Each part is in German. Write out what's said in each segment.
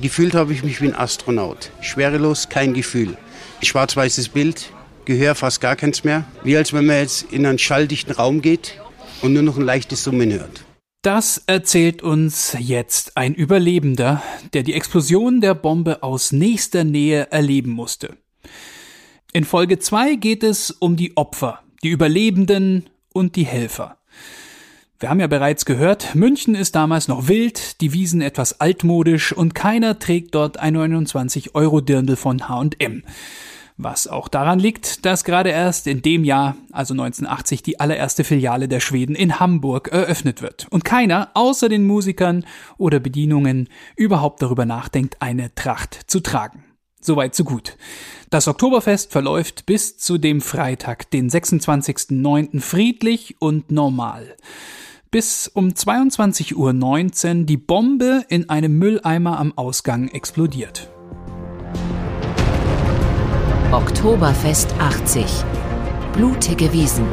Gefühlt habe ich mich wie ein Astronaut. Schwerelos, kein Gefühl. Schwarz-weißes Bild, Gehör fast gar keins mehr. Wie als wenn man jetzt in einen schalldichten Raum geht und nur noch ein leichtes Summen hört. Das erzählt uns jetzt ein Überlebender, der die Explosion der Bombe aus nächster Nähe erleben musste. In Folge 2 geht es um die Opfer, die Überlebenden und die Helfer. Wir haben ja bereits gehört, München ist damals noch wild, die Wiesen etwas altmodisch und keiner trägt dort ein 29 Euro Dirndl von H&M. Was auch daran liegt, dass gerade erst in dem Jahr, also 1980, die allererste Filiale der Schweden in Hamburg eröffnet wird und keiner außer den Musikern oder Bedienungen überhaupt darüber nachdenkt, eine Tracht zu tragen. Soweit so gut. Das Oktoberfest verläuft bis zu dem Freitag, den 26.09. friedlich und normal. Bis um 22.19 Uhr die Bombe in einem Mülleimer am Ausgang explodiert. Oktoberfest 80. Blutige Wiesen.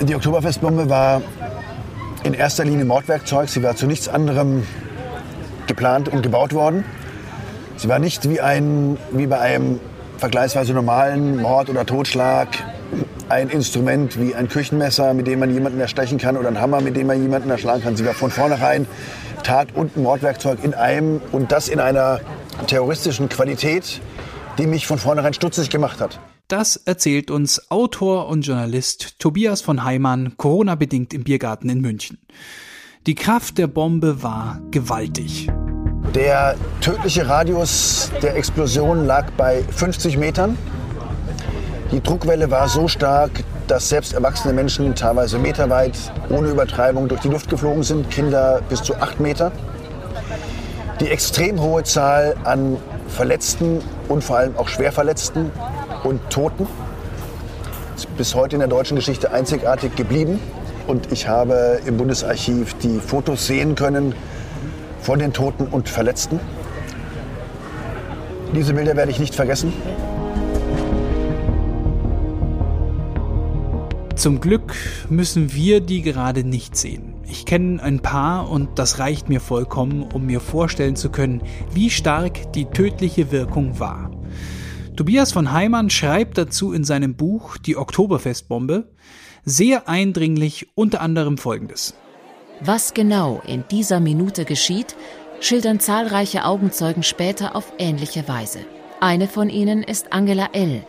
Die Oktoberfestbombe war in erster Linie Mordwerkzeug. Sie war zu nichts anderem geplant und gebaut worden. Sie war nicht wie, ein, wie bei einem vergleichsweise normalen Mord oder Totschlag ein Instrument wie ein Küchenmesser, mit dem man jemanden erstechen kann oder ein Hammer, mit dem man jemanden erschlagen kann. Sie war von vornherein Tat- und Mordwerkzeug in einem und das in einer terroristischen Qualität, die mich von vornherein stutzig gemacht hat. Das erzählt uns Autor und Journalist Tobias von Heimann, Corona-bedingt im Biergarten in München. Die Kraft der Bombe war gewaltig. Der tödliche Radius der Explosion lag bei 50 Metern. Die Druckwelle war so stark, dass selbst erwachsene Menschen teilweise meterweit ohne Übertreibung durch die Luft geflogen sind, Kinder bis zu acht Meter. Die extrem hohe Zahl an Verletzten und vor allem auch Schwerverletzten und Toten ist bis heute in der deutschen Geschichte einzigartig geblieben. Und ich habe im Bundesarchiv die Fotos sehen können von den Toten und Verletzten. Diese Bilder werde ich nicht vergessen. Zum Glück müssen wir die gerade nicht sehen. Ich kenne ein paar und das reicht mir vollkommen, um mir vorstellen zu können, wie stark die tödliche Wirkung war. Tobias von Heimann schreibt dazu in seinem Buch Die Oktoberfestbombe sehr eindringlich unter anderem Folgendes. Was genau in dieser Minute geschieht, schildern zahlreiche Augenzeugen später auf ähnliche Weise. Eine von ihnen ist Angela L.,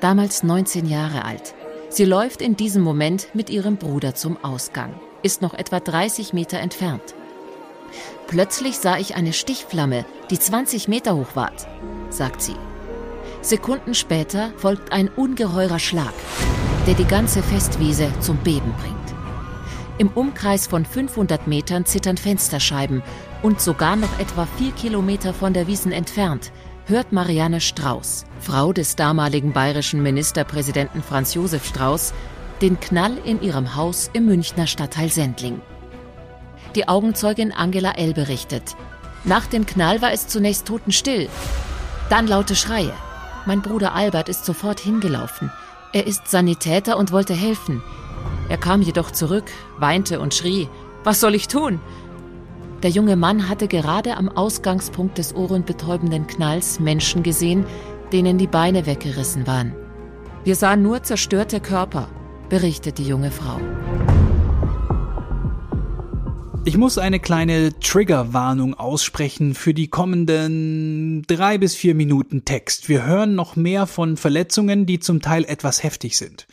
damals 19 Jahre alt. Sie läuft in diesem Moment mit ihrem Bruder zum Ausgang, ist noch etwa 30 Meter entfernt. Plötzlich sah ich eine Stichflamme, die 20 Meter hoch war, sagt sie. Sekunden später folgt ein ungeheurer Schlag, der die ganze Festwiese zum Beben bringt. Im Umkreis von 500 Metern zittern Fensterscheiben und sogar noch etwa vier Kilometer von der Wiesen entfernt hört Marianne Strauß, Frau des damaligen bayerischen Ministerpräsidenten Franz Josef Strauß, den Knall in ihrem Haus im Münchner Stadtteil Sendling. Die Augenzeugin Angela L. berichtet. Nach dem Knall war es zunächst totenstill. Dann laute Schreie. Mein Bruder Albert ist sofort hingelaufen. Er ist Sanitäter und wollte helfen. Er kam jedoch zurück, weinte und schrie, was soll ich tun? Der junge Mann hatte gerade am Ausgangspunkt des ohrenbetäubenden Knalls Menschen gesehen, denen die Beine weggerissen waren. Wir sahen nur zerstörte Körper, berichtet die junge Frau. Ich muss eine kleine Triggerwarnung aussprechen für die kommenden drei bis vier Minuten Text. Wir hören noch mehr von Verletzungen, die zum Teil etwas heftig sind.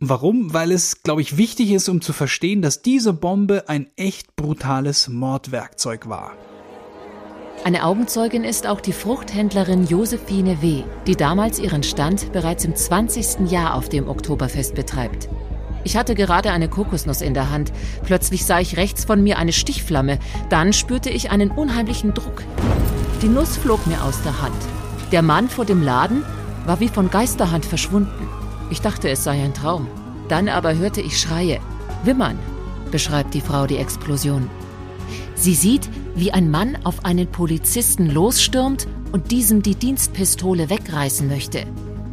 Warum? Weil es, glaube ich, wichtig ist, um zu verstehen, dass diese Bombe ein echt brutales Mordwerkzeug war. Eine Augenzeugin ist auch die Fruchthändlerin Josephine W., die damals ihren Stand bereits im 20. Jahr auf dem Oktoberfest betreibt. Ich hatte gerade eine Kokosnuss in der Hand. Plötzlich sah ich rechts von mir eine Stichflamme. Dann spürte ich einen unheimlichen Druck. Die Nuss flog mir aus der Hand. Der Mann vor dem Laden war wie von Geisterhand verschwunden. Ich dachte, es sei ein Traum. Dann aber hörte ich Schreie. Wimmern, beschreibt die Frau die Explosion. Sie sieht, wie ein Mann auf einen Polizisten losstürmt und diesem die Dienstpistole wegreißen möchte.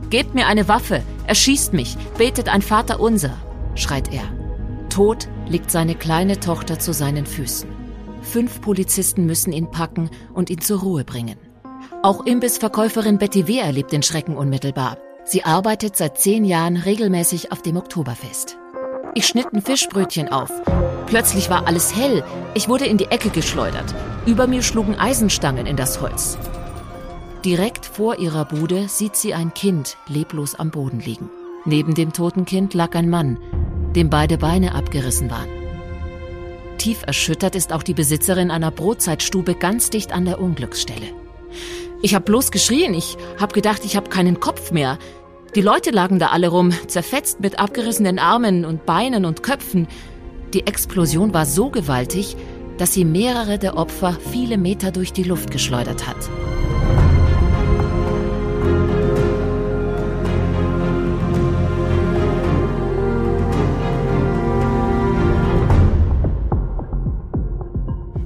Gebt mir eine Waffe, erschießt mich, betet ein Vater unser, schreit er. Tot liegt seine kleine Tochter zu seinen Füßen. Fünf Polizisten müssen ihn packen und ihn zur Ruhe bringen. Auch Imbissverkäuferin Betty W. erlebt den Schrecken unmittelbar. Sie arbeitet seit zehn Jahren regelmäßig auf dem Oktoberfest. Ich schnitt ein Fischbrötchen auf. Plötzlich war alles hell. Ich wurde in die Ecke geschleudert. Über mir schlugen Eisenstangen in das Holz. Direkt vor ihrer Bude sieht sie ein Kind leblos am Boden liegen. Neben dem toten Kind lag ein Mann, dem beide Beine abgerissen waren. Tief erschüttert ist auch die Besitzerin einer Brotzeitstube ganz dicht an der Unglücksstelle. Ich habe bloß geschrien, ich habe gedacht, ich habe keinen Kopf mehr. Die Leute lagen da alle rum, zerfetzt mit abgerissenen Armen und Beinen und Köpfen. Die Explosion war so gewaltig, dass sie mehrere der Opfer viele Meter durch die Luft geschleudert hat.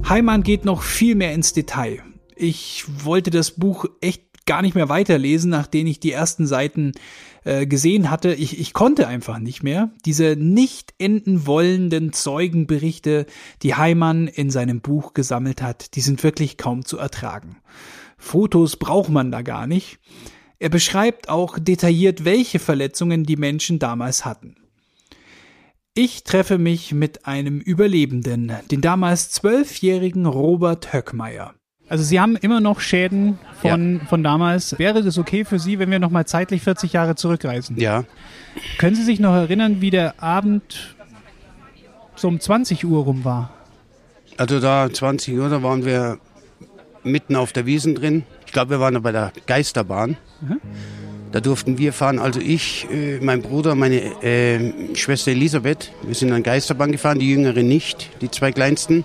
Heimann geht noch viel mehr ins Detail. Ich wollte das Buch echt gar nicht mehr weiterlesen, nachdem ich die ersten Seiten äh, gesehen hatte. Ich, ich konnte einfach nicht mehr. Diese nicht enden wollenden Zeugenberichte, die Heimann in seinem Buch gesammelt hat, die sind wirklich kaum zu ertragen. Fotos braucht man da gar nicht. Er beschreibt auch detailliert, welche Verletzungen die Menschen damals hatten. Ich treffe mich mit einem Überlebenden, den damals zwölfjährigen Robert Höckmeier. Also Sie haben immer noch Schäden von, ja. von damals. Wäre das okay für Sie, wenn wir nochmal zeitlich 40 Jahre zurückreisen? Ja. Können Sie sich noch erinnern, wie der Abend so um 20 Uhr rum war? Also da 20 Uhr, da waren wir mitten auf der Wiesen drin. Ich glaube, wir waren da bei der Geisterbahn. Mhm. Da durften wir fahren, also ich, äh, mein Bruder, meine äh, Schwester Elisabeth. Wir sind an Geisterbahn gefahren, die Jüngere nicht, die zwei Kleinsten.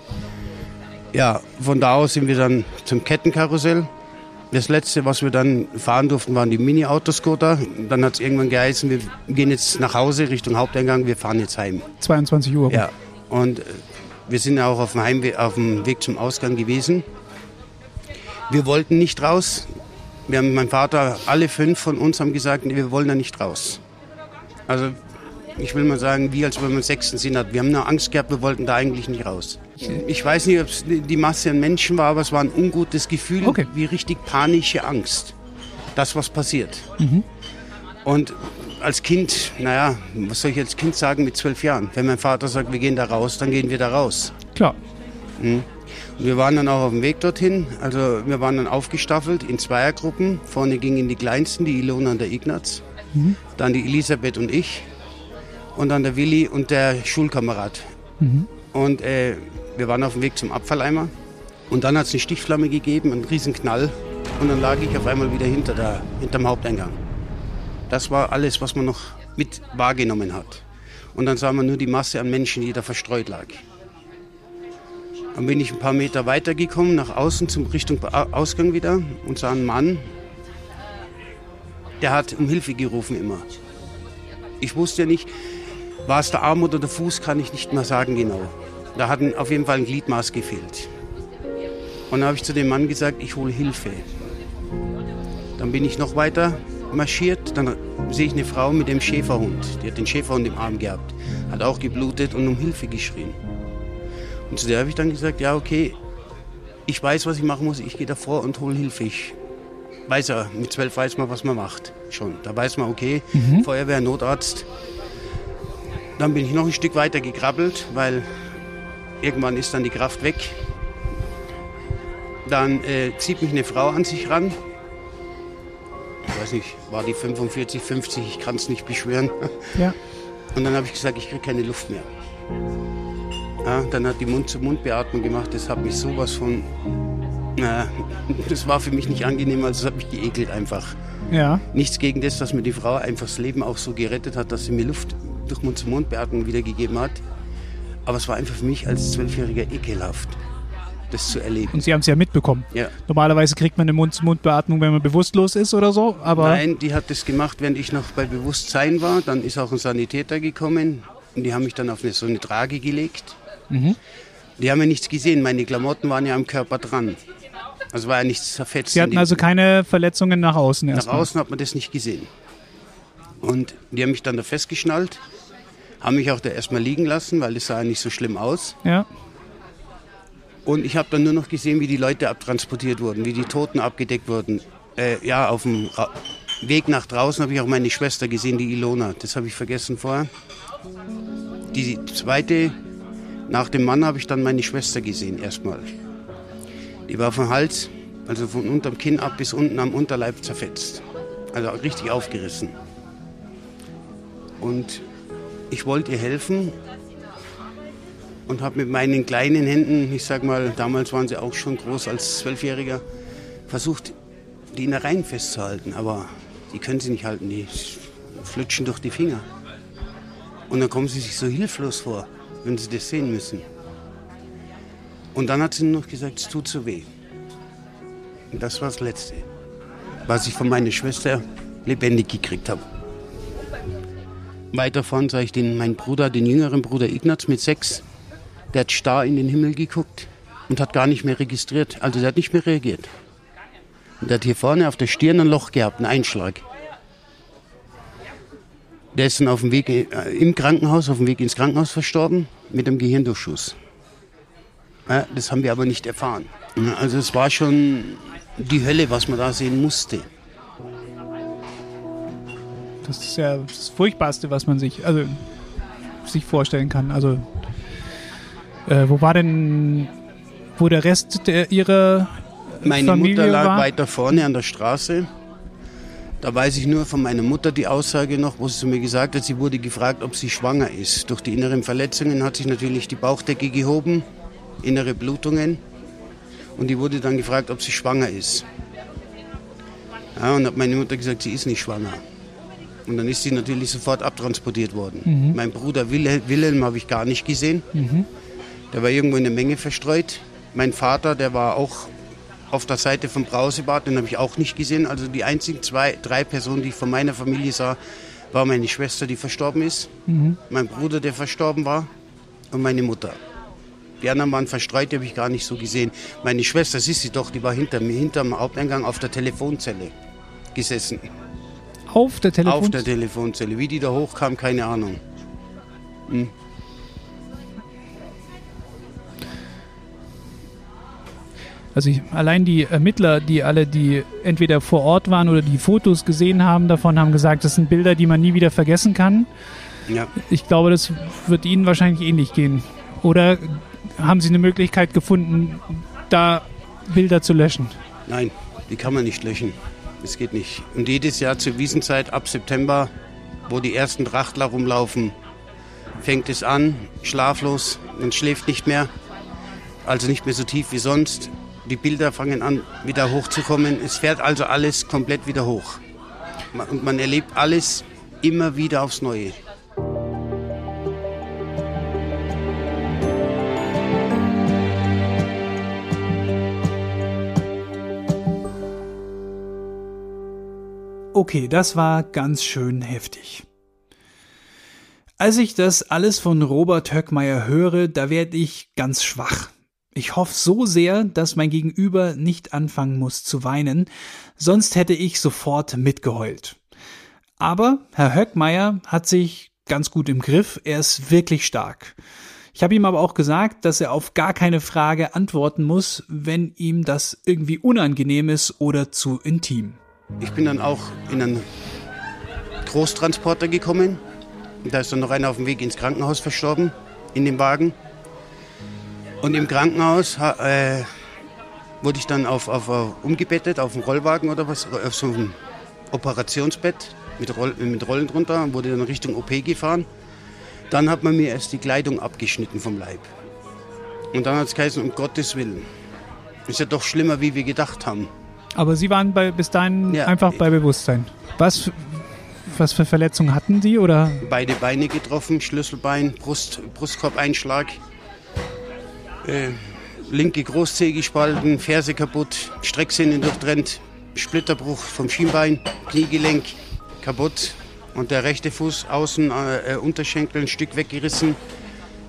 Ja, von da aus sind wir dann zum Kettenkarussell. Das letzte, was wir dann fahren durften, waren die Mini-Autoscooter. Dann hat es irgendwann geheißen, wir gehen jetzt nach Hause Richtung Haupteingang, wir fahren jetzt heim. 22 Uhr. Ja, und äh, wir sind auch auf dem, Heimweg, auf dem Weg zum Ausgang gewesen. Wir wollten nicht raus. Wir haben, mein Vater, alle fünf von uns haben gesagt, wir wollen da nicht raus. Also ich will mal sagen, wie als wenn man sechsten Sinn hat. Wir haben nur Angst gehabt, wir wollten da eigentlich nicht raus. Ich weiß nicht, ob es die Masse an Menschen war, aber es war ein ungutes Gefühl, okay. wie richtig panische Angst. Das, was passiert. Mhm. Und als Kind, naja, was soll ich als Kind sagen mit zwölf Jahren? Wenn mein Vater sagt, wir gehen da raus, dann gehen wir da raus. Klar. Mhm. Und wir waren dann auch auf dem Weg dorthin. Also wir waren dann aufgestaffelt in Zweiergruppen. Vorne gingen die Kleinsten, die Ilona und der Ignaz. Mhm. Dann die Elisabeth und ich und dann der Willi und der Schulkamerad. Mhm. Und äh, wir waren auf dem Weg zum Abfalleimer und dann hat es eine Stichflamme gegeben, einen riesen Knall und dann lag ich auf einmal wieder hinter der, hinterm Haupteingang. Das war alles, was man noch mit wahrgenommen hat. Und dann sah man nur die Masse an Menschen, die da verstreut lag. Dann bin ich ein paar Meter weitergekommen, nach außen, zum Richtung Ausgang wieder und sah einen Mann, der hat um Hilfe gerufen immer. Ich wusste ja nicht, war es der Arm oder der Fuß, kann ich nicht mehr sagen genau. Da hat auf jeden Fall ein Gliedmaß gefehlt. Und dann habe ich zu dem Mann gesagt, ich hole Hilfe. Dann bin ich noch weiter marschiert, dann sehe ich eine Frau mit dem Schäferhund. Die hat den Schäferhund im Arm gehabt, hat auch geblutet und um Hilfe geschrien. Und zu der habe ich dann gesagt, ja okay, ich weiß, was ich machen muss, ich gehe davor und hole Hilfe. Ich weiß ja, mit zwölf weiß man, was man macht. Schon. Da weiß man, okay, mhm. Feuerwehr, Notarzt, dann bin ich noch ein Stück weiter gekrabbelt, weil irgendwann ist dann die Kraft weg. Dann äh, zieht mich eine Frau an sich ran. Ich weiß nicht, war die 45, 50, ich kann es nicht beschwören. Ja. Und dann habe ich gesagt, ich kriege keine Luft mehr. Ja, dann hat die Mund-zu-Mund-Beatmung gemacht. Das hat mich sowas von. Na, das war für mich nicht angenehm, also es hat mich geekelt einfach. Ja. Nichts gegen das, dass mir die Frau einfach das Leben auch so gerettet hat, dass sie mir Luft durch Mund-zu-Mund-Beatmung wiedergegeben hat. Aber es war einfach für mich als Zwölfjähriger ekelhaft, das zu erleben. Und Sie haben es ja mitbekommen. Ja. Normalerweise kriegt man eine Mund-zu-Mund-Beatmung, wenn man bewusstlos ist oder so. Aber Nein, die hat das gemacht, während ich noch bei Bewusstsein war. Dann ist auch ein Sanitäter gekommen und die haben mich dann auf eine, so eine Trage gelegt. Mhm. Die haben ja nichts gesehen. Meine Klamotten waren ja am Körper dran. Also war ja nichts zerfetzt. Sie hatten also keine Verletzungen nach außen Nach außen hat man das nicht gesehen. Und die haben mich dann da festgeschnallt, haben mich auch da erstmal liegen lassen, weil es sah nicht so schlimm aus. Ja. Und ich habe dann nur noch gesehen, wie die Leute abtransportiert wurden, wie die Toten abgedeckt wurden. Äh, ja, auf dem Ra Weg nach draußen habe ich auch meine Schwester gesehen, die Ilona. Das habe ich vergessen vorher. Die zweite, nach dem Mann habe ich dann meine Schwester gesehen erstmal. Die war vom Hals, also von unterm Kinn ab bis unten am Unterleib zerfetzt. Also richtig aufgerissen. Und ich wollte ihr helfen und habe mit meinen kleinen Händen, ich sag mal, damals waren sie auch schon groß als Zwölfjähriger, versucht, die Innereien festzuhalten. Aber die können sie nicht halten, die flutschen durch die Finger. Und dann kommen sie sich so hilflos vor, wenn sie das sehen müssen. Und dann hat sie nur noch gesagt, es tut so weh. Und das war das Letzte, was ich von meiner Schwester lebendig gekriegt habe. Weiter vorn sah ich den, meinen Bruder, den jüngeren Bruder Ignaz mit sechs. Der hat starr in den Himmel geguckt und hat gar nicht mehr registriert. Also der hat nicht mehr reagiert. Und der hat hier vorne auf der Stirn ein Loch gehabt, einen Einschlag. Der ist dann auf dem Weg äh, im Krankenhaus, auf dem Weg ins Krankenhaus verstorben mit einem Gehirndurchschuss. Ja, das haben wir aber nicht erfahren. Also es war schon die Hölle, was man da sehen musste. Das ist ja das Furchtbarste, was man sich, also, sich vorstellen kann. Also, äh, wo war denn, wo der Rest der, ihrer Meine Familie Mutter lag war? weiter vorne an der Straße. Da weiß ich nur von meiner Mutter die Aussage noch, wo sie zu mir gesagt hat, sie wurde gefragt, ob sie schwanger ist. Durch die inneren Verletzungen hat sich natürlich die Bauchdecke gehoben, innere Blutungen. Und die wurde dann gefragt, ob sie schwanger ist. Ja, und hat meine Mutter gesagt, sie ist nicht schwanger. Und dann ist sie natürlich sofort abtransportiert worden. Mein Bruder Wilhelm, Wilhelm habe ich gar nicht gesehen. Der war irgendwo in der Menge verstreut. Mein Vater, der war auch auf der Seite vom Brausebad, den habe ich auch nicht gesehen. Also die einzigen zwei, drei Personen, die ich von meiner Familie sah, war meine Schwester, die verstorben ist, mein Bruder, der verstorben war und meine Mutter. Die anderen waren verstreut, die habe ich gar nicht so gesehen. Meine Schwester, Sissi doch, die war hinter mir, hinterm Haupteingang auf der Telefonzelle gesessen. Auf der Telefon. Auf der Telefonzelle. Wie die da hochkam, keine Ahnung. Also ich, allein die Ermittler, die alle, die entweder vor Ort waren oder die Fotos gesehen haben davon, haben gesagt, das sind Bilder, die man nie wieder vergessen kann. Ja. Ich glaube, das wird Ihnen wahrscheinlich ähnlich gehen. Oder haben Sie eine Möglichkeit gefunden, da Bilder zu löschen? Nein, die kann man nicht löschen. Das geht nicht. Und jedes Jahr zur Wiesenzeit ab September, wo die ersten Trachtler rumlaufen, fängt es an, schlaflos, man schläft nicht mehr, also nicht mehr so tief wie sonst. Die Bilder fangen an, wieder hochzukommen. Es fährt also alles komplett wieder hoch. Und man erlebt alles immer wieder aufs Neue. Okay, das war ganz schön heftig. Als ich das alles von Robert Höckmeier höre, da werde ich ganz schwach. Ich hoffe so sehr, dass mein Gegenüber nicht anfangen muss zu weinen, sonst hätte ich sofort mitgeheult. Aber Herr Höckmeier hat sich ganz gut im Griff, er ist wirklich stark. Ich habe ihm aber auch gesagt, dass er auf gar keine Frage antworten muss, wenn ihm das irgendwie unangenehm ist oder zu intim. Ich bin dann auch in einen Großtransporter gekommen. Da ist dann noch einer auf dem Weg ins Krankenhaus verstorben, in dem Wagen. Und im Krankenhaus ha- äh, wurde ich dann auf, auf, auf, umgebettet, auf einen Rollwagen oder was, auf so ein Operationsbett mit, Roll, mit Rollen drunter und wurde dann Richtung OP gefahren. Dann hat man mir erst die Kleidung abgeschnitten vom Leib. Und dann hat es geheißen, um Gottes Willen. Ist ja doch schlimmer, wie wir gedacht haben. Aber Sie waren bei, bis dahin Ja. einfach bei Bewusstsein. Was, was für Verletzungen hatten Sie oder? beide Beine getroffen, Schlüsselbein, Brust, Brustkorbeinschlag, äh, linke Großzehe gespalten, Ferse kaputt, Strecksehnen durchtrennt, Splitterbruch vom Schienbein, Kniegelenk kaputt und der rechte Fuß außen äh, äh, Unterschenkel ein Stück weggerissen.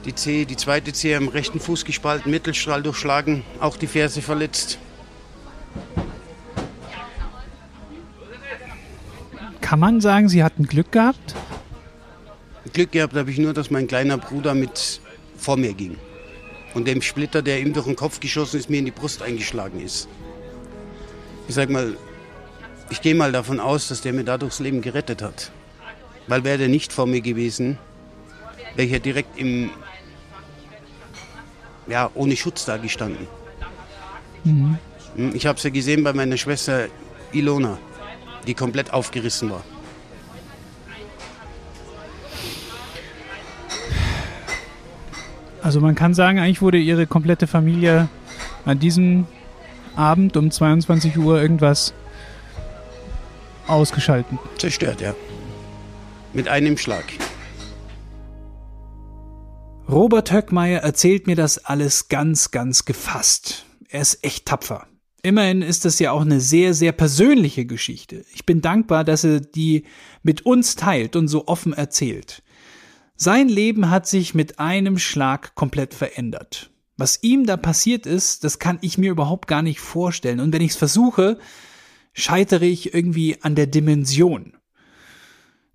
Die Zehe, die zweite Zehe am rechten Fuß gespalten, Mittelstrahl durchschlagen, auch die Ferse verletzt. Kann man sagen, Sie hatten Glück gehabt? Glück gehabt habe ich nur, dass mein kleiner Bruder mit vor mir ging und dem Splitter, der ihm durch den Kopf geschossen ist, mir in die Brust eingeschlagen ist. Ich sag mal, ich gehe mal davon aus, dass der mir dadurch das Leben gerettet hat. Weil wäre der nicht vor mir gewesen, wäre ich ja direkt im, ja, ohne Schutz da gestanden. Mhm. Ich habe es ja gesehen bei meiner Schwester Ilona, die komplett aufgerissen war. Also man kann sagen, eigentlich wurde ihre komplette Familie an diesem Abend um 22 Uhr irgendwas ausgeschalten. Zerstört, ja. Mit einem Schlag. Robert Höckmeier erzählt mir das alles ganz, ganz gefasst. Er ist echt tapfer. Immerhin ist das ja auch eine sehr, sehr persönliche Geschichte. Ich bin dankbar, dass er die mit uns teilt und so offen erzählt. Sein Leben hat sich mit einem Schlag komplett verändert. Was ihm da passiert ist, das kann ich mir überhaupt gar nicht vorstellen. Und wenn ich es versuche, scheitere ich irgendwie an der Dimension.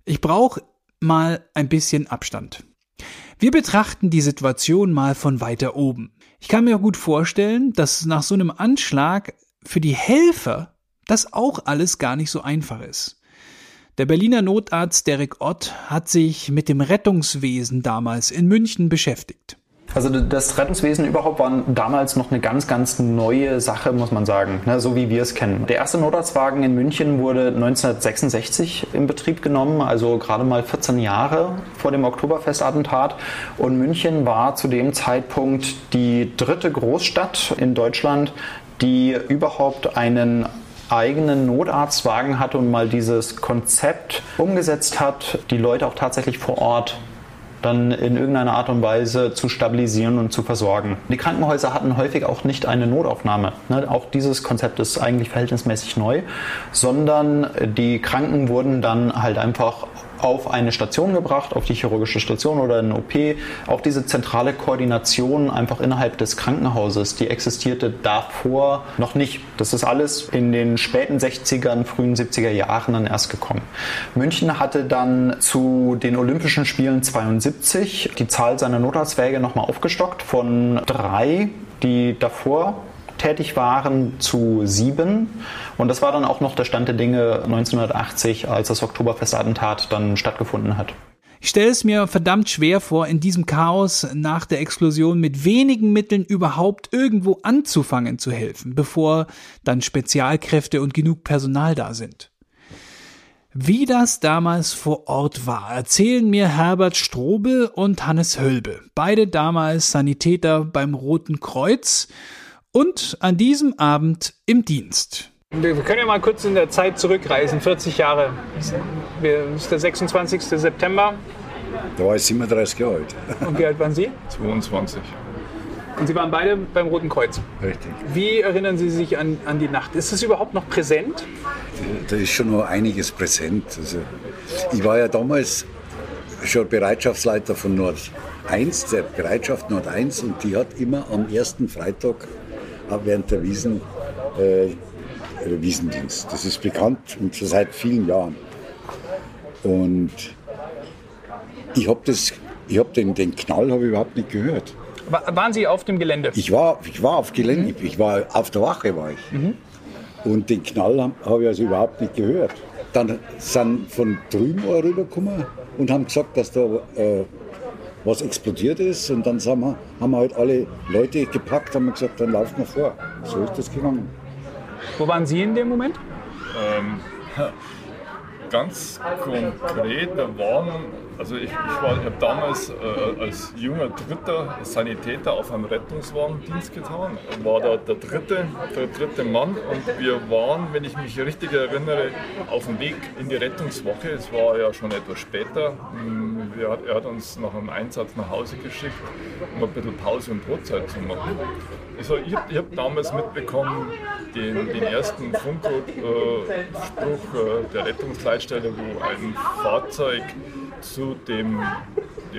Ich brauche mal ein bisschen Abstand. Wir betrachten die Situation mal von weiter oben. Ich kann mir gut vorstellen, dass nach so einem Anschlag für die Helfer das auch alles gar nicht so einfach ist. Der Berliner Notarzt Derek Ott hat sich mit dem Rettungswesen damals in München beschäftigt. Also das Rettungswesen überhaupt war damals noch eine ganz, ganz neue Sache, muss man sagen, ne, so wie wir es kennen. Der erste Notarztwagen in München wurde 1966 in Betrieb genommen, also gerade mal 14 Jahre vor dem Oktoberfestattentat. Und München war zu dem Zeitpunkt die dritte Großstadt in Deutschland, die überhaupt einen eigenen Notarztwagen hatte und mal dieses Konzept umgesetzt hat, die Leute auch tatsächlich vor Ort dann in irgendeiner Art und Weise zu stabilisieren und zu versorgen. Die Krankenhäuser hatten häufig auch nicht eine Notaufnahme. Ne? Auch dieses Konzept ist eigentlich verhältnismäßig neu, sondern die Kranken wurden dann halt einfach auf eine Station gebracht, auf die chirurgische Station oder eine OP. Auch diese zentrale Koordination einfach innerhalb des Krankenhauses, die existierte davor noch nicht. Das ist alles in den späten 60ern, frühen 70er Jahren dann erst gekommen. München hatte dann zu den Olympischen Spielen 72 die Zahl seiner Notarztwäge nochmal aufgestockt von drei, die davor tätig waren, zu sieben. Und das war dann auch noch der Stand der Dinge 1980, als das Oktoberfestattentat dann stattgefunden hat. Ich stelle es mir verdammt schwer vor, in diesem Chaos nach der Explosion mit wenigen Mitteln überhaupt irgendwo anzufangen zu helfen, bevor dann Spezialkräfte und genug Personal da sind. Wie das damals vor Ort war, erzählen mir Herbert Strobel und Hannes Hölbe, beide damals Sanitäter beim Roten Kreuz und an diesem Abend im Dienst. Wir können ja mal kurz in der Zeit zurückreisen, 40 Jahre. Das ist der 26. September. Da war ich 37 Jahre alt. Und wie alt waren Sie? 22. Und Sie waren beide beim Roten Kreuz. Richtig. Wie erinnern Sie sich an, an die Nacht? Ist es überhaupt noch präsent? Da ist schon noch einiges präsent. Also, ich war ja damals schon Bereitschaftsleiter von Nord 1, der Bereitschaft Nord 1, und die hat immer am ersten Freitag während der Wiesen, äh, Wiesendienst. Das ist bekannt und schon seit vielen Jahren. Und ich habe hab den, den Knall ich überhaupt nicht gehört. Waren Sie auf dem Gelände? Ich war, ich war auf Gelände, mhm. ich war auf der Wache war ich. Mhm. Und den Knall habe hab ich also überhaupt nicht gehört. Dann sind von drüben rübergekommen und haben gesagt, dass da äh, was explodiert ist. Und dann wir, haben wir halt alle Leute gepackt, haben gesagt, dann laufen wir vor. So ist das gegangen. Wo waren Sie in dem Moment? Ähm, ganz konkret, da waren also ich, ich, war, ich habe damals äh, als junger dritter Sanitäter auf einem Rettungswagendienst getan, war da der dritte, der dritte Mann und wir waren, wenn ich mich richtig erinnere, auf dem Weg in die Rettungswoche. Es war ja schon etwas später. Mm, wir, er hat uns nach einem Einsatz nach Hause geschickt, um ein bisschen Pause und Brotzeit zu machen. Also ich habe hab damals mitbekommen, den, den ersten Funkspruch äh, äh, der Rettungsleitstelle, wo ein Fahrzeug zu dem,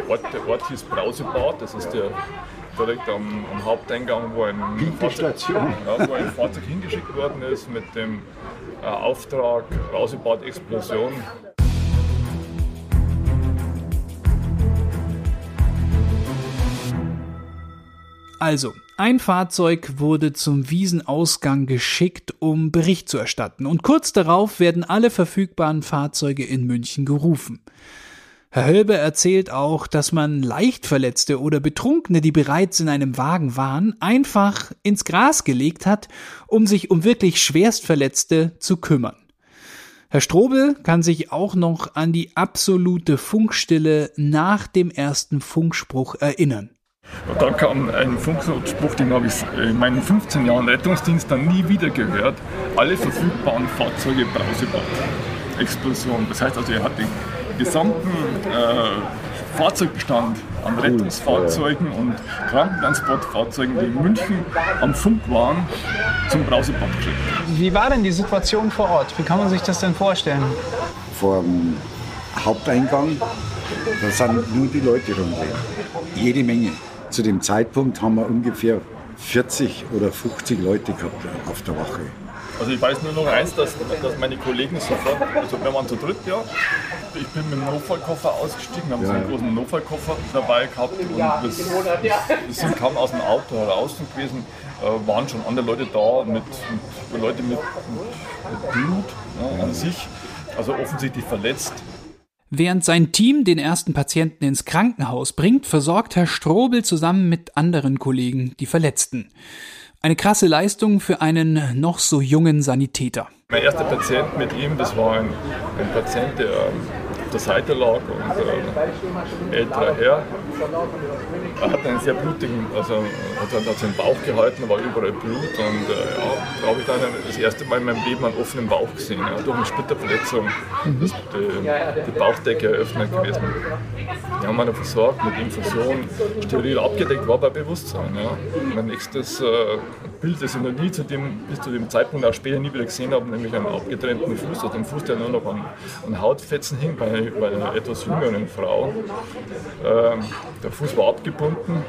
Ort, der Ort hieß Brausebad, das ist der direkt am, am Haupteingang, wo ein, Fahrzeug, ja, wo ein Fahrzeug hingeschickt worden ist mit dem äh, Auftrag Brausebad-Explosion. Also, ein Fahrzeug wurde zum Wiesenausgang geschickt, um Bericht zu erstatten, und kurz darauf werden alle verfügbaren Fahrzeuge in München gerufen. Herr Hölbe erzählt auch, dass man Leichtverletzte oder Betrunkene, die bereits in einem Wagen waren, einfach ins Gras gelegt hat, um sich um wirklich Schwerstverletzte zu kümmern. Herr Strobel kann sich auch noch an die absolute Funkstille nach dem ersten Funkspruch erinnern. Dann kam ein Funkspruch, den habe ich in meinen 15 Jahren Rettungsdienst dann nie wieder gehört. Alle verfügbaren Fahrzeuge Brausebad. Explosion. Das heißt also, er hat den gesamten äh, Fahrzeugbestand an Rettungsfahrzeugen und Krankentransportfahrzeugen, die in München am Funk waren, zum Brausebad geschickt. Wie war denn die Situation vor Ort? Wie kann man sich das denn vorstellen? Vor dem Haupteingang, da sind nur die Leute rumgegangen. Jede Menge. Zu dem Zeitpunkt haben wir ungefähr 40 oder 50 Leute gehabt auf der Wache. Also ich weiß nur noch eins, dass, dass meine Kollegen sofort, also wir waren zu dritt, ja, ich bin mit dem Notfallkoffer ausgestiegen, haben ja. so einen großen Notfallkoffer dabei gehabt und wir, sind kaum aus dem Auto heraus gewesen, äh, waren schon andere Leute da, mit, mit Leute mit, mit Blut ja, an sich, also offensichtlich verletzt. Während sein Team den ersten Patienten ins Krankenhaus bringt, versorgt Herr Strobel zusammen mit anderen Kollegen die Verletzten. Eine krasse Leistung für einen noch so jungen Sanitäter. Mein erster Patient mit ihm, das war ein, ein Patient, der der Seite lag und äh, älterer Herr. Er hat einen sehr blutigen, also hat, seinen Bauch gehalten, war überall Blut und äh, ja, da habe ich dann das erste Mal in meinem Leben einen offenen Bauch gesehen, ja, durch eine Splitterverletzung, mhm. die, die Bauchdecke eröffnet gewesen. Die haben wir versorgt mit Infusion, steril abgedeckt, war bei Bewusstsein. Ja. Mein nächstes äh, Bild, das ich noch nie zu dem, bis zu dem Zeitpunkt auch später nie wieder gesehen habe, nämlich einen abgetrennten Fuß, also den Fuß, der nur noch an, an Hautfetzen hing, bei bei einer etwas jüngeren Frau. Ähm, der Fuß war abgebunden.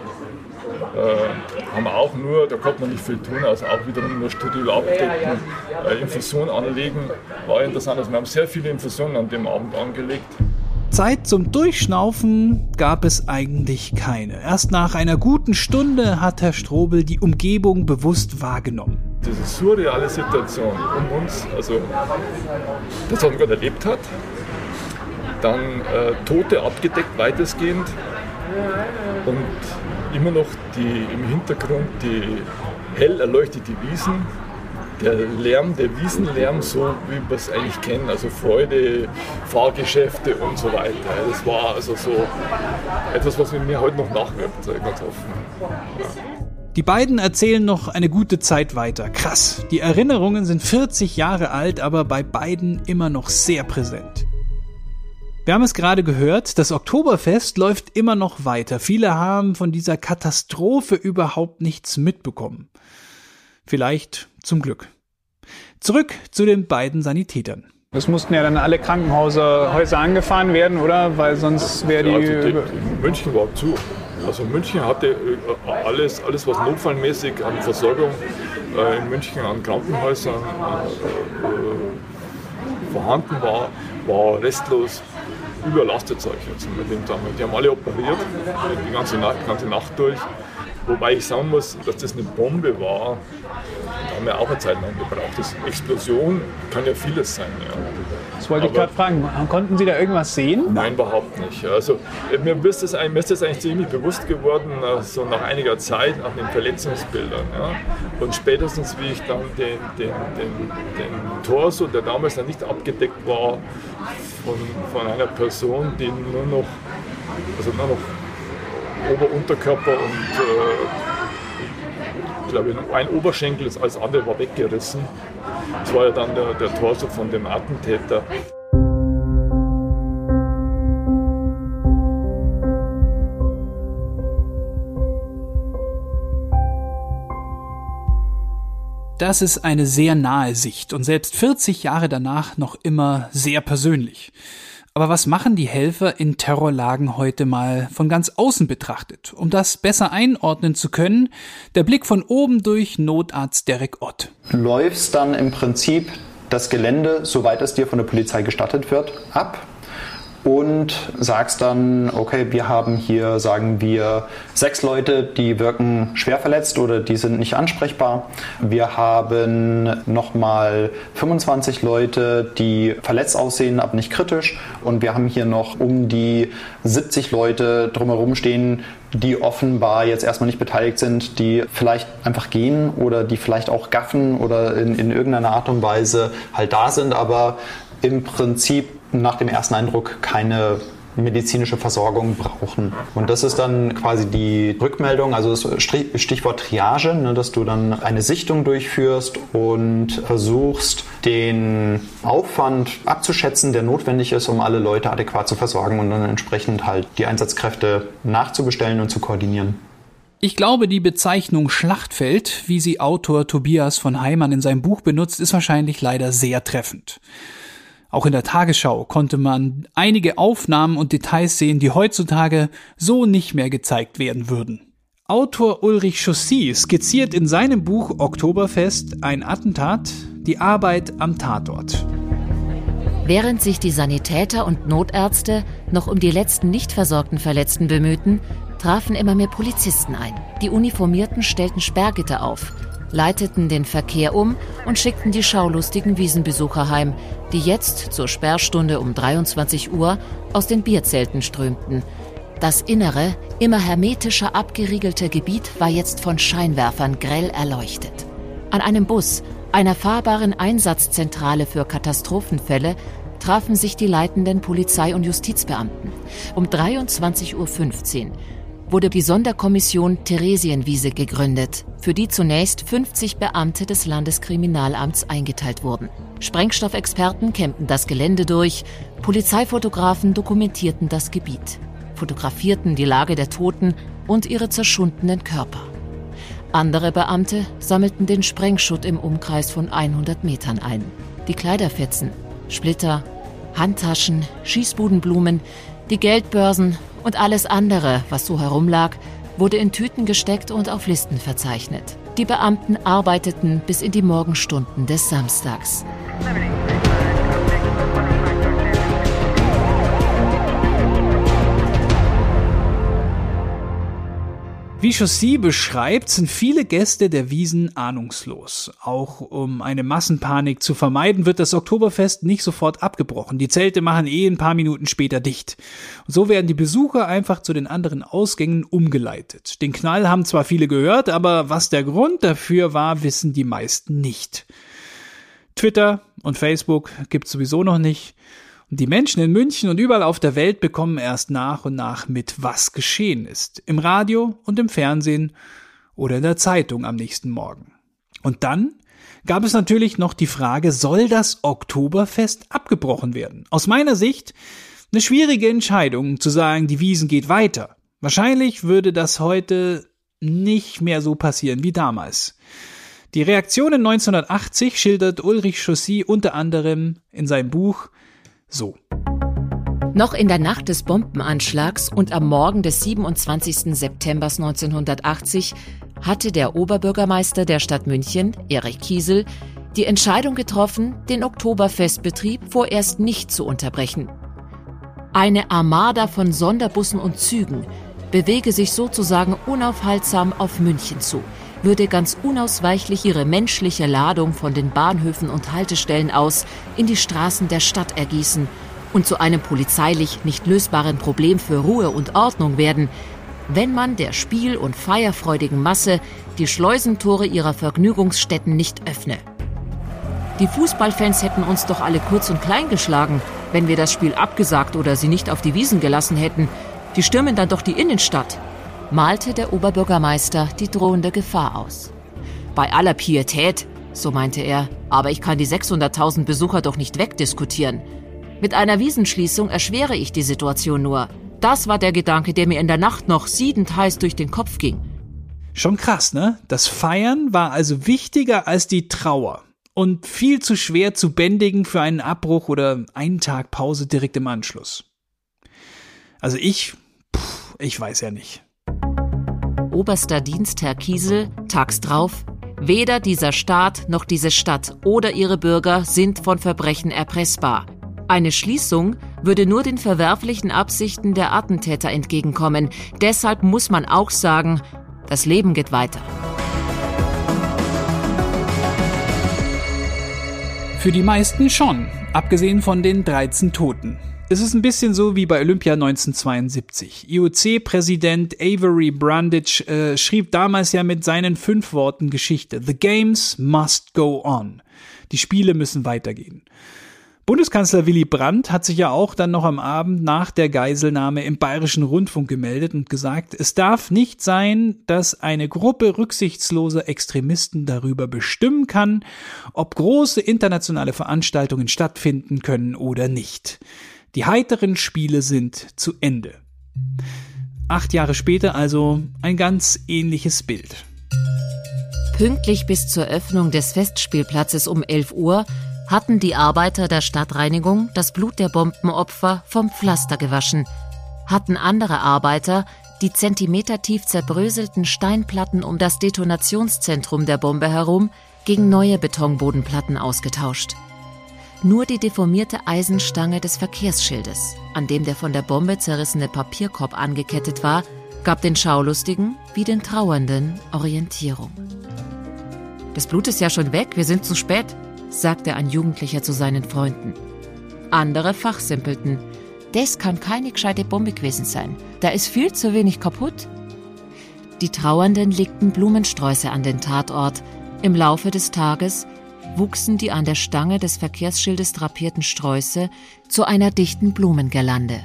Äh, haben auch nur, da konnte man nicht viel tun, also auch wiederum nur steril abdecken, äh, Infusion anlegen. War interessant, also wir haben sehr viele Infusionen an dem Abend angelegt. Zeit zum Durchschnaufen gab es eigentlich keine. Erst nach einer guten Stunde hat Herr Strobel die Umgebung bewusst wahrgenommen. Diese surreale Situation um uns, also das, was man gerade erlebt hat, dann äh, Tote abgedeckt weitestgehend und immer noch die, im Hintergrund die hell erleuchtete Wiesen, der Lärm, der Wiesenlärm, so wie wir es eigentlich kennen, also Freude, Fahrgeschäfte und so weiter. Das war also so etwas, was mir heute noch nachwirkt, ganz offen. Ja. Die beiden erzählen noch eine gute Zeit weiter. Krass. Die Erinnerungen sind 40 Jahre alt, aber bei beiden immer noch sehr präsent. Wir haben es gerade gehört, das Oktoberfest läuft immer noch weiter. Viele haben von dieser Katastrophe überhaupt nichts mitbekommen. Vielleicht zum Glück. Zurück zu den beiden Sanitätern. Es mussten ja dann alle Krankenhäuser Häuser angefahren werden, oder? Weil sonst wäre die. Ja, also die München war zu. Also München hatte äh, alles, alles was notfallmäßig an Versorgung äh, in München an Krankenhäusern äh, vorhanden war, war restlos überlastet, sage ich jetzt mit dem Zusammenhang. Die haben alle operiert, die ganze Nacht, ganze Nacht durch. Wobei ich sagen muss, dass das eine Bombe war, da haben wir auch eine Zeit lang gebraucht. Das Explosion kann ja vieles sein. Ja. Das wollte ich gerade fragen. Konnten Sie da irgendwas sehen? Nein, überhaupt nicht. Also, mir ist das, mir ist das eigentlich ziemlich bewusst geworden, so nach einiger Zeit, nach den Verletzungsbildern. Ja. Und spätestens, wie ich dann den, den, den, den Torso, der damals noch nicht abgedeckt war, von, von einer Person, die nur noch, also nur noch Ober-Unterkörper und äh, ich glaube, ein Oberschenkel ist als andere war weggerissen. Das war ja dann der, der Torso von dem Attentäter. Das ist eine sehr nahe Sicht und selbst 40 Jahre danach noch immer sehr persönlich. Aber was machen die Helfer in Terrorlagen heute mal von ganz außen betrachtet? Um das besser einordnen zu können, der Blick von oben durch Notarzt Derek Ott. Du läufst dann im Prinzip das Gelände, soweit es dir von der Polizei gestattet wird, ab und sagst dann, okay, wir haben hier, sagen wir, sechs Leute, die wirken schwer verletzt oder die sind nicht ansprechbar. Wir haben nochmal 25 Leute, die verletzt aussehen, aber nicht kritisch. Und wir haben hier noch um die 70 Leute drumherum stehen, die offenbar jetzt erstmal nicht beteiligt sind, die vielleicht einfach gehen oder die vielleicht auch gaffen oder in, in irgendeiner Art und Weise halt da sind, aber im Prinzip nach dem ersten Eindruck keine medizinische Versorgung brauchen. Und das ist dann quasi die Rückmeldung, also das Stichwort Triage, ne, dass du dann eine Sichtung durchführst und versuchst, den Aufwand abzuschätzen, der notwendig ist, um alle Leute adäquat zu versorgen und dann entsprechend halt die Einsatzkräfte nachzubestellen und zu koordinieren. Ich glaube, die Bezeichnung Schlachtfeld, wie sie Autor Tobias von Heimann in seinem Buch benutzt, ist wahrscheinlich leider sehr treffend. Auch in der Tagesschau konnte man einige Aufnahmen und Details sehen, die heutzutage so nicht mehr gezeigt werden würden. Autor Ulrich Chaussy skizziert in seinem Buch Oktoberfest ein Attentat, die Arbeit am Tatort. Während sich die Sanitäter und Notärzte noch um die letzten nicht versorgten Verletzten bemühten, trafen immer mehr Polizisten ein. Die Uniformierten stellten Sperrgitter auf, leiteten den Verkehr um und schickten die schaulustigen Wiesenbesucher heim, die jetzt zur Sperrstunde um 23 Uhr aus den Bierzelten strömten. Das innere, immer hermetischer abgeriegelte Gebiet war jetzt von Scheinwerfern grell erleuchtet. An einem Bus, einer fahrbaren Einsatzzentrale für Katastrophenfälle, trafen sich die leitenden Polizei- und Justizbeamten. Um 23.15 Uhr wurde die Sonderkommission Theresienwiese gegründet, für die zunächst 50 Beamte des Landeskriminalamts eingeteilt wurden. Sprengstoffexperten kämmten das Gelände durch, Polizeifotografen dokumentierten das Gebiet, fotografierten die Lage der Toten und ihre zerschundenen Körper. Andere Beamte sammelten den Sprengschutt im Umkreis von 100 Metern ein. Die Kleiderfetzen, Splitter, Handtaschen, Schießbudenblumen, die Geldbörsen und alles andere, was so herumlag, wurde in Tüten gesteckt und auf Listen verzeichnet. Die Beamten arbeiteten bis in die Morgenstunden des Samstags. Wie Chaussy beschreibt, sind viele Gäste der Wiesen ahnungslos. Auch um eine Massenpanik zu vermeiden, wird das Oktoberfest nicht sofort abgebrochen. Die Zelte machen eh ein paar Minuten später dicht. Und so werden die Besucher einfach zu den anderen Ausgängen umgeleitet. Den Knall haben zwar viele gehört, aber was der Grund dafür war, wissen die meisten nicht. Twitter und Facebook gibt's sowieso noch nicht. Die Menschen in München und überall auf der Welt bekommen erst nach und nach mit, was geschehen ist. Im Radio und im Fernsehen oder in der Zeitung am nächsten Morgen. Und dann gab es natürlich noch die Frage, soll das Oktoberfest abgebrochen werden? Aus meiner Sicht eine schwierige Entscheidung zu sagen, die Wiesen geht weiter. Wahrscheinlich würde das heute nicht mehr so passieren wie damals. Die Reaktionen 1980 schildert Ulrich Chaussy unter anderem in seinem Buch so. Noch in der Nacht des Bombenanschlags und am Morgen des 27. September 1980 hatte der Oberbürgermeister der Stadt München, Erich Kiesel, die Entscheidung getroffen, den Oktoberfestbetrieb vorerst nicht zu unterbrechen. Eine Armada von Sonderbussen und Zügen bewege sich sozusagen unaufhaltsam auf München zu, würde ganz unausweichlich ihre menschliche Ladung von den Bahnhöfen und Haltestellen aus in die Straßen der Stadt ergießen und zu einem polizeilich nicht lösbaren Problem für Ruhe und Ordnung werden, wenn man der spiel- und feierfreudigen Masse die Schleusentore ihrer Vergnügungsstätten nicht öffne. Die Fußballfans hätten uns doch alle kurz und klein geschlagen, wenn wir das Spiel abgesagt oder sie nicht auf die Wiesen gelassen hätten. Die stürmen dann doch die Innenstadt malte der Oberbürgermeister die drohende Gefahr aus. Bei aller Pietät, so meinte er, aber ich kann die 600.000 Besucher doch nicht wegdiskutieren. Mit einer Wiesenschließung erschwere ich die Situation nur. Das war der Gedanke, der mir in der Nacht noch siedend heiß durch den Kopf ging. Schon krass, ne? Das Feiern war also wichtiger als die Trauer und viel zu schwer zu bändigen für einen Abbruch oder einen Tag Pause direkt im Anschluss. Also ich, pff, ich weiß ja nicht. Oberster Dienstherr Kiesel, tags drauf, weder dieser Staat noch diese Stadt oder ihre Bürger sind von Verbrechen erpressbar. Eine Schließung würde nur den verwerflichen Absichten der Attentäter entgegenkommen. Deshalb muss man auch sagen, das Leben geht weiter. Für die meisten schon, abgesehen von den 13 Toten. Es ist ein bisschen so wie bei Olympia 1972. IOC-Präsident Avery Brundage äh, schrieb damals ja mit seinen fünf Worten Geschichte. The games must go on. Die Spiele müssen weitergehen. Bundeskanzler Willy Brandt hat sich ja auch dann noch am Abend nach der Geiselnahme im Bayerischen Rundfunk gemeldet und gesagt, es darf nicht sein, dass eine Gruppe rücksichtsloser Extremisten darüber bestimmen kann, ob große internationale Veranstaltungen stattfinden können oder nicht. Die heiteren Spiele sind zu Ende. Acht Jahre später also ein ganz ähnliches Bild. Pünktlich bis zur Öffnung des Festspielplatzes um 11 Uhr hatten die Arbeiter der Stadtreinigung das Blut der Bombenopfer vom Pflaster gewaschen, hatten andere Arbeiter die zentimetertief zerbröselten Steinplatten um das Detonationszentrum der Bombe herum gegen neue Betonbodenplatten ausgetauscht. Nur die deformierte Eisenstange des Verkehrsschildes, an dem der von der Bombe zerrissene Papierkorb angekettet war, gab den Schaulustigen wie den Trauernden Orientierung. Das Blut ist ja schon weg, wir sind zu spät, sagte ein Jugendlicher zu seinen Freunden. Andere fachsimpelten. Das kann keine gescheite Bombe gewesen sein. Da ist viel zu wenig kaputt. Die Trauernden legten Blumensträuße an den Tatort. Im Laufe des Tages wuchsen die an der Stange des Verkehrsschildes drapierten Sträuße zu einer dichten Blumengirlande.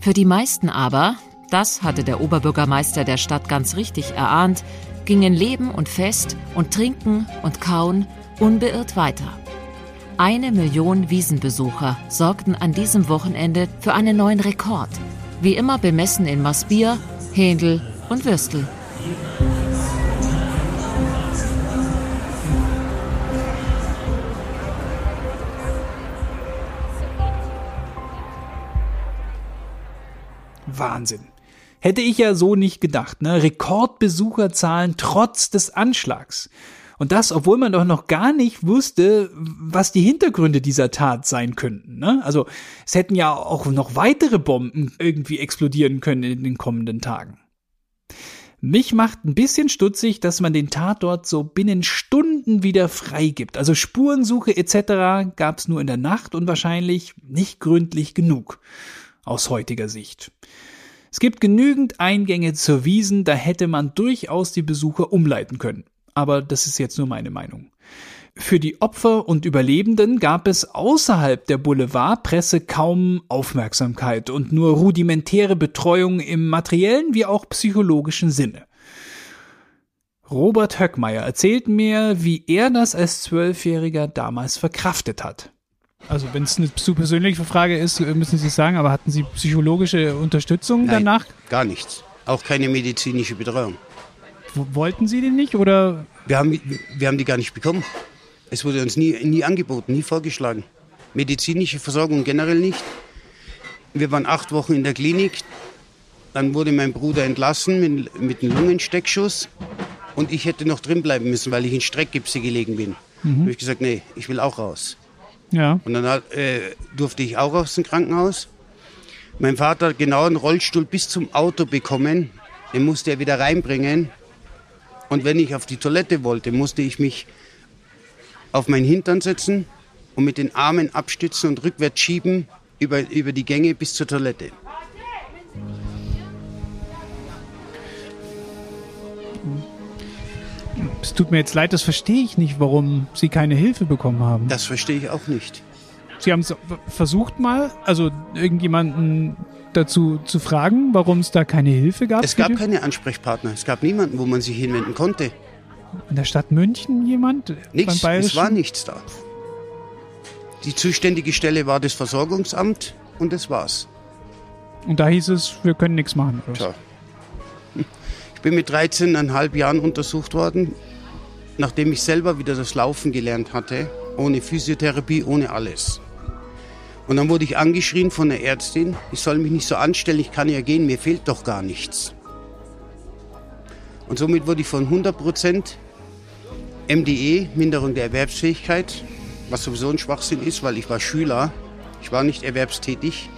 Für die meisten aber, das hatte der Oberbürgermeister der Stadt ganz richtig erahnt, gingen Leben und Fest und Trinken und Kauen unbeirrt weiter. Eine Million Wiesenbesucher sorgten an diesem Wochenende für einen neuen Rekord. Wie immer bemessen in Maßbier, Händel und Würstel. Wahnsinn. Hätte ich ja so nicht gedacht, ne? Rekordbesucherzahlen trotz des Anschlags. Und das, obwohl man doch noch gar nicht wusste, was die Hintergründe dieser Tat sein könnten. Ne? Also es hätten ja auch noch weitere Bomben irgendwie explodieren können in den kommenden Tagen. Mich macht ein bisschen stutzig, dass man den Tatort so binnen Stunden wieder freigibt. Also Spurensuche etc. gab es nur in der Nacht und wahrscheinlich nicht gründlich genug aus heutiger Sicht. Es gibt genügend Eingänge zur Wiesen, da hätte man durchaus die Besucher umleiten können aber das ist jetzt nur meine Meinung. Für die Opfer und Überlebenden gab es außerhalb der Boulevardpresse kaum Aufmerksamkeit und nur rudimentäre Betreuung im materiellen wie auch psychologischen Sinne. Robert Höckmeier erzählt mir, wie er das als Zwölfjähriger damals verkraftet hat. Also wenn es eine zu persönliche Frage ist, müssen Sie sagen, aber hatten Sie psychologische Unterstützung Nein, danach? Gar nichts. Auch keine medizinische Betreuung. Wollten Sie den nicht oder? Wir haben, wir haben die gar nicht bekommen. Es wurde uns nie, nie angeboten, nie vorgeschlagen. Medizinische Versorgung generell nicht. Wir waren acht Wochen in der Klinik. Dann wurde mein Bruder entlassen mit, mit einem Lungensteckschuss. Und ich hätte noch drin bleiben müssen, weil ich in Streckgipse gelegen bin. Mhm. Da habe ich gesagt, nee, ich will auch raus. Ja. Und dann äh, durfte ich auch aus dem Krankenhaus. Mein Vater hat genau einen Rollstuhl bis zum Auto bekommen. Den musste er wieder reinbringen. Und wenn ich auf die Toilette wollte, musste ich mich auf meinen Hintern setzen und mit den Armen abstützen und rückwärts schieben über, über die Gänge bis zur Toilette. Es tut mir jetzt leid, das verstehe ich nicht, warum Sie keine Hilfe bekommen haben. Das verstehe ich auch nicht. Sie haben es versucht mal, also irgendjemanden dazu zu fragen, warum es da keine Hilfe gab? Es gab keine Ansprechpartner. Es gab niemanden, wo man sich hinwenden konnte. In der Stadt München jemand? Nichts, es war nichts da. Die zuständige Stelle war das Versorgungsamt und das war's. Und da hieß es, wir können nichts machen. Tja. Ich bin mit 13,5 Jahren untersucht worden, nachdem ich selber wieder das Laufen gelernt hatte, ohne Physiotherapie, ohne alles. Und dann wurde ich angeschrien von der Ärztin, ich soll mich nicht so anstellen, ich kann ja gehen, mir fehlt doch gar nichts. Und somit wurde ich von 100% MDE, Minderung der Erwerbsfähigkeit, was sowieso ein Schwachsinn ist, weil ich war Schüler. ich war nicht erwerbstätig,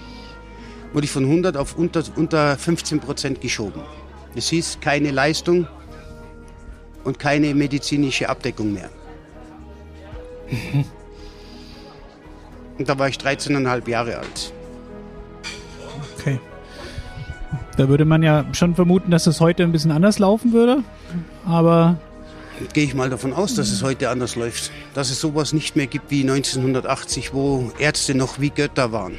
wurde ich von 100 auf unter, unter 15 Prozent geschoben. Das hieß keine Leistung und keine medizinische Abdeckung mehr. Und da war ich 13,5 Jahre alt. Okay. Da würde man ja schon vermuten, dass es heute ein bisschen anders laufen würde. Aber Gehe ich mal davon aus, dass es heute anders läuft. Dass es sowas nicht mehr gibt wie 1980, wo Ärzte noch wie Götter waren.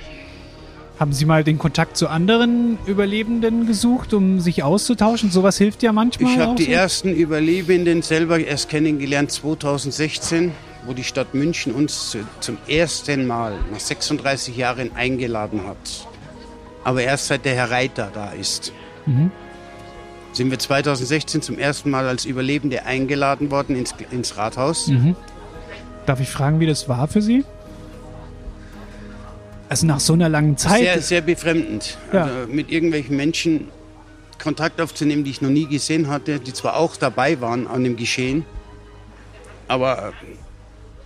Haben Sie mal den Kontakt zu anderen Überlebenden gesucht, um sich auszutauschen? Sowas hilft ja manchmal. Ich habe die so. ersten Überlebenden selber erst kennengelernt 2016, wo die Stadt München uns zu- zum ersten Mal nach 36 Jahren eingeladen hat. Aber erst seit der Herr Reiter da ist. Sind wir 2016 zum ersten Mal als Überlebende eingeladen worden ins, ins Rathaus. Darf ich fragen, wie das war für Sie? Also nach so einer langen Zeit. Sehr, sehr befremdend. Ja. Also mit irgendwelchen Menschen Kontakt aufzunehmen, die ich noch nie gesehen hatte, die zwar auch dabei waren an dem Geschehen, aber äh,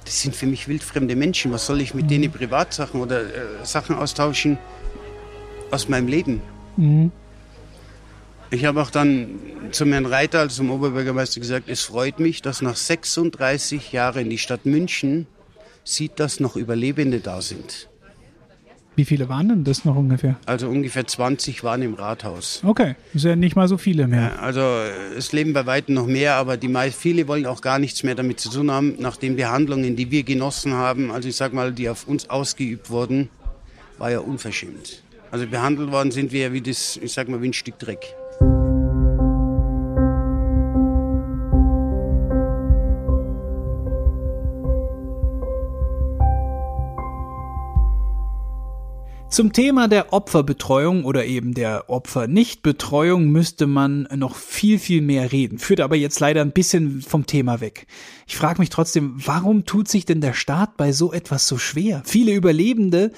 das sind für mich wildfremde Menschen. Was soll ich mit denen Privatsachen oder äh, Sachen austauschen aus meinem Leben? Ich habe auch dann zum Herrn Reiter, also zum Oberbürgermeister, gesagt, es freut mich, dass nach 36 Jahren die Stadt München sieht, dass noch Überlebende da sind. Wie viele waren denn das noch ungefähr? Also ungefähr 20 waren im Rathaus. Okay, ist ja nicht mal so viele mehr. Also äh, es leben bei weitem noch mehr, aber die meist, viele wollen auch gar nichts mehr damit zu tun haben, nachdem die Handlungen, die wir genossen haben, also ich sag mal, die auf uns ausgeübt wurden, war ja unverschämt. Also behandelt worden sind wir ja wie das, ich sag mal, wie ein Stück Dreck. Zum Thema der Opferbetreuung oder eben der Opfernichtbetreuung müsste man noch viel, viel mehr reden. Führt aber jetzt leider ein bisschen vom Thema weg. Ich frage mich trotzdem, warum tut sich denn der Staat bei so etwas so schwer? Viele Überlebende,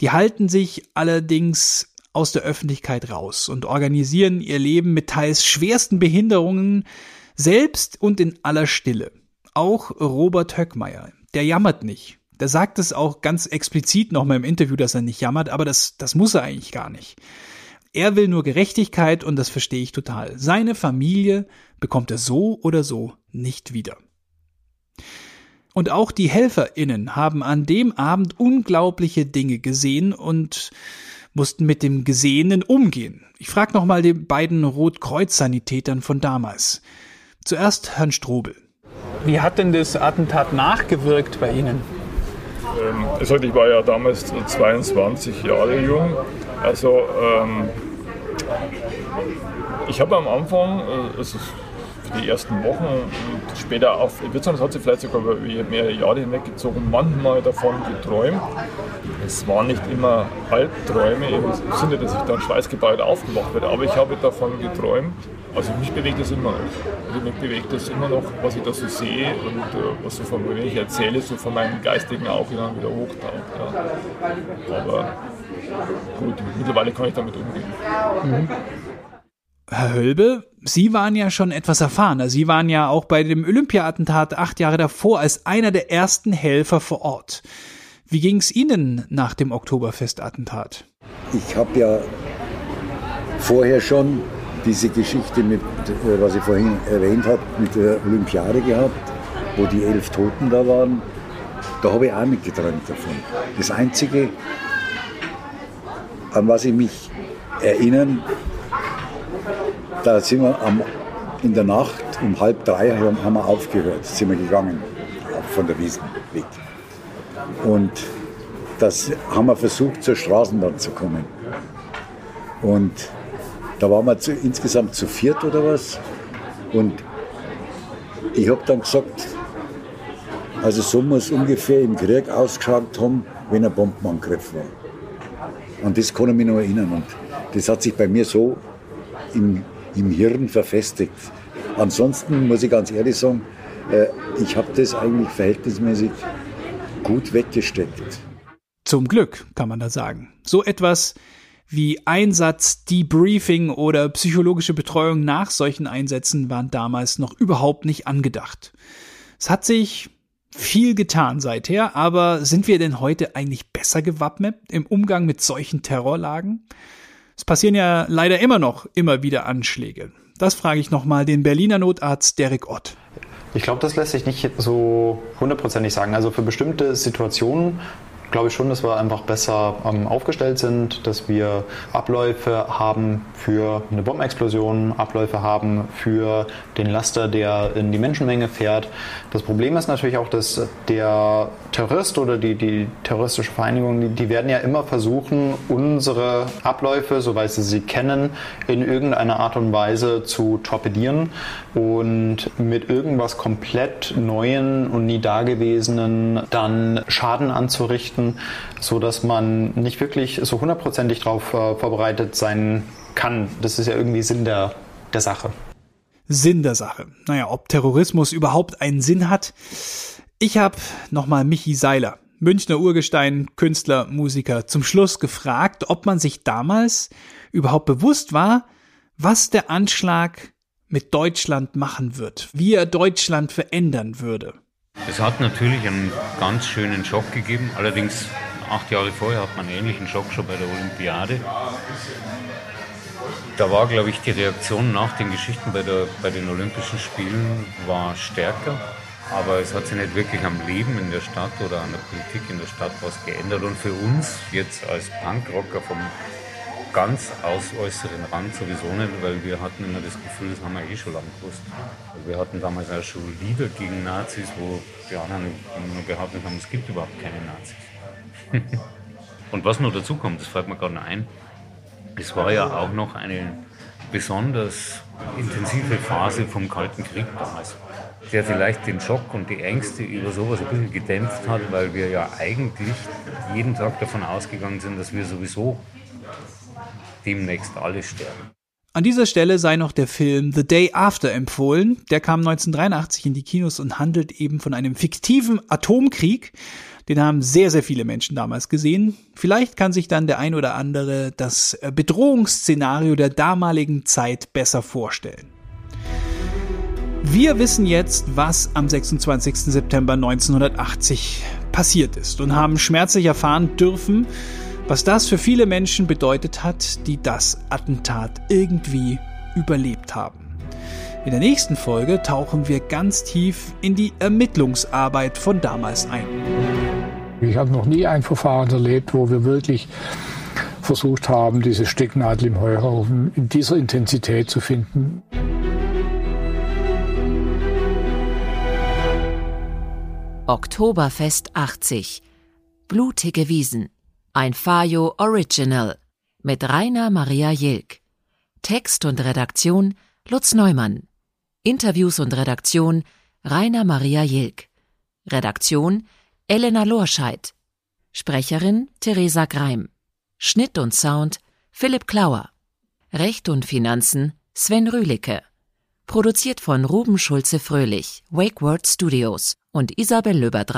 die halten sich allerdings aus der Öffentlichkeit raus und organisieren ihr Leben mit teils schwersten Behinderungen selbst und in aller Stille. Auch Robert Höckmeier, der jammert nicht. Der sagt es auch ganz explizit nochmal im Interview, dass er nicht jammert, aber das, das muss er eigentlich gar nicht. Er will nur Gerechtigkeit und das verstehe ich total. Seine Familie bekommt er so oder so nicht wieder. Und auch die HelferInnen haben an dem Abend unglaubliche Dinge gesehen und mussten mit dem Gesehenen umgehen. Ich frage nochmal die beiden Rotkreuz-Sanitätern von damals. Zuerst Herrn Strobel. Wie hat denn das Attentat nachgewirkt bei Ihnen? Ähm, ich war ja damals 22 Jahre jung. Also ähm, ich habe am Anfang, äh, also für die ersten Wochen und später auch, ich würde sagen, das hat sich vielleicht sogar über mehrere Jahre hinweggezogen, manchmal davon geträumt. Es waren nicht immer Albträume im Sinne, dass ich dann schweißgebaut aufgewacht werde, aber ich habe davon geträumt. Also mich bewegt das immer noch. Also mich bewegt das immer noch, was ich da so sehe und äh, was so von, wenn ich erzähle, so von meinem geistigen Auge dann wieder hochtaucht. Ja. Aber gut, mittlerweile kann ich damit umgehen. Herr Hölbe, Sie waren ja schon etwas erfahrener. Sie waren ja auch bei dem Olympia-Attentat acht Jahre davor als einer der ersten Helfer vor Ort. Wie ging es Ihnen nach dem Oktoberfest-Attentat? Ich habe ja vorher schon diese Geschichte, mit, äh, was ich vorhin erwähnt habe, mit der Olympiade gehabt, wo die elf Toten da waren. Da habe ich auch mitgeträumt davon. Das Einzige, an was ich mich erinnern, da sind wir am, in der Nacht um halb drei haben wir aufgehört, sind wir gegangen, von der Wiesen weg. Und das haben wir versucht, zur Straßenbahn zu kommen. Und da waren wir zu, insgesamt zu viert oder was. Und ich habe dann gesagt, also so muss ungefähr im Krieg ausgeschaut haben, wenn ein Bombenangriff war. Und das kann ich mich noch erinnern. Und das hat sich bei mir so im, im Hirn verfestigt. Ansonsten muss ich ganz ehrlich sagen, äh, ich habe das eigentlich verhältnismäßig gut weggesteckt. Zum Glück, kann man da sagen. So etwas wie Einsatz, Debriefing oder psychologische Betreuung nach solchen Einsätzen waren damals noch überhaupt nicht angedacht. Es hat sich Viel getan seither, aber sind wir denn heute eigentlich besser gewappnet im Umgang mit solchen Terrorlagen? Es passieren ja leider immer noch immer wieder Anschläge. Das frage ich nochmal den Berliner Notarzt Derek Ott. Ich glaube, das lässt sich nicht so hundertprozentig sagen. Also für bestimmte Situationen glaube ich schon, dass wir einfach besser ähm, aufgestellt sind, dass wir Abläufe haben für eine Bombenexplosion, Abläufe haben für den Laster, der in die Menschenmenge fährt. Das Problem ist natürlich auch, dass der Terrorist oder die, die terroristische Vereinigung, die, die werden ja immer versuchen, unsere Abläufe, soweit sie sie kennen, in irgendeiner Art und Weise zu torpedieren und mit irgendwas komplett Neuen und nie Dagewesenen dann Schaden anzurichten richten, so dass man nicht wirklich so hundertprozentig darauf äh, vorbereitet sein kann. Das ist ja irgendwie Sinn der, der Sache. Sinn der Sache. Naja, ob Terrorismus überhaupt einen Sinn hat. Ich habe nochmal Michi Seiler, Münchner Urgestein, Künstler, Musiker, zum Schluss gefragt, ob man sich damals überhaupt bewusst war, was der Anschlag mit Deutschland machen wird, wie er Deutschland verändern würde. Es hat natürlich einen ganz schönen Schock gegeben. Allerdings acht Jahre vorher hat man einen ähnlichen Schock schon bei der Olympiade. Da war, glaube ich, die Reaktion nach den Geschichten bei, der, bei den Olympischen Spielen war stärker. Aber es hat sich nicht wirklich am Leben in der Stadt oder an der Politik in der Stadt was geändert. Und für uns jetzt als Punkrocker vom ganz aus äußeren Rand sowieso nicht, weil wir hatten immer das Gefühl, das haben wir eh schon lange gewusst. Wir hatten damals auch schon Lieder gegen Nazis, wo die anderen nur behauptet haben, es gibt überhaupt keine Nazis. Und was noch dazu kommt, das fällt mir gerade noch ein, es war ja auch noch eine besonders intensive Phase vom Kalten Krieg damals, der vielleicht den Schock und die Ängste über sowas ein bisschen gedämpft hat, weil wir ja eigentlich jeden Tag davon ausgegangen sind, dass wir sowieso demnächst alle sterben. An dieser Stelle sei noch der Film The Day After empfohlen. Der kam 1983 in die Kinos und handelt eben von einem fiktiven Atomkrieg. Den haben sehr, sehr viele Menschen damals gesehen. Vielleicht kann sich dann der ein oder andere das Bedrohungsszenario der damaligen Zeit besser vorstellen. Wir wissen jetzt, was am 26. September 1980 passiert ist und haben schmerzlich erfahren dürfen, was das für viele Menschen bedeutet hat, die das Attentat irgendwie überlebt haben. In der nächsten Folge tauchen wir ganz tief in die Ermittlungsarbeit von damals ein. Ich habe noch nie ein Verfahren erlebt, wo wir wirklich versucht haben, diese Stecknadel im Heuhaufen in dieser Intensität zu finden. Oktoberfest 80. Blutige Wiesen. Ein Fayo Original mit Rainer Maria Jilk. Text und Redaktion Lutz Neumann. Interviews und Redaktion Rainer Maria Jilk. Redaktion Elena Lorscheid. Sprecherin Theresa Greim. Schnitt und Sound Philipp Klauer. Recht und Finanzen Sven Rühlicke. Produziert von Ruben Schulze Fröhlich, Wake World Studios und Isabel Löber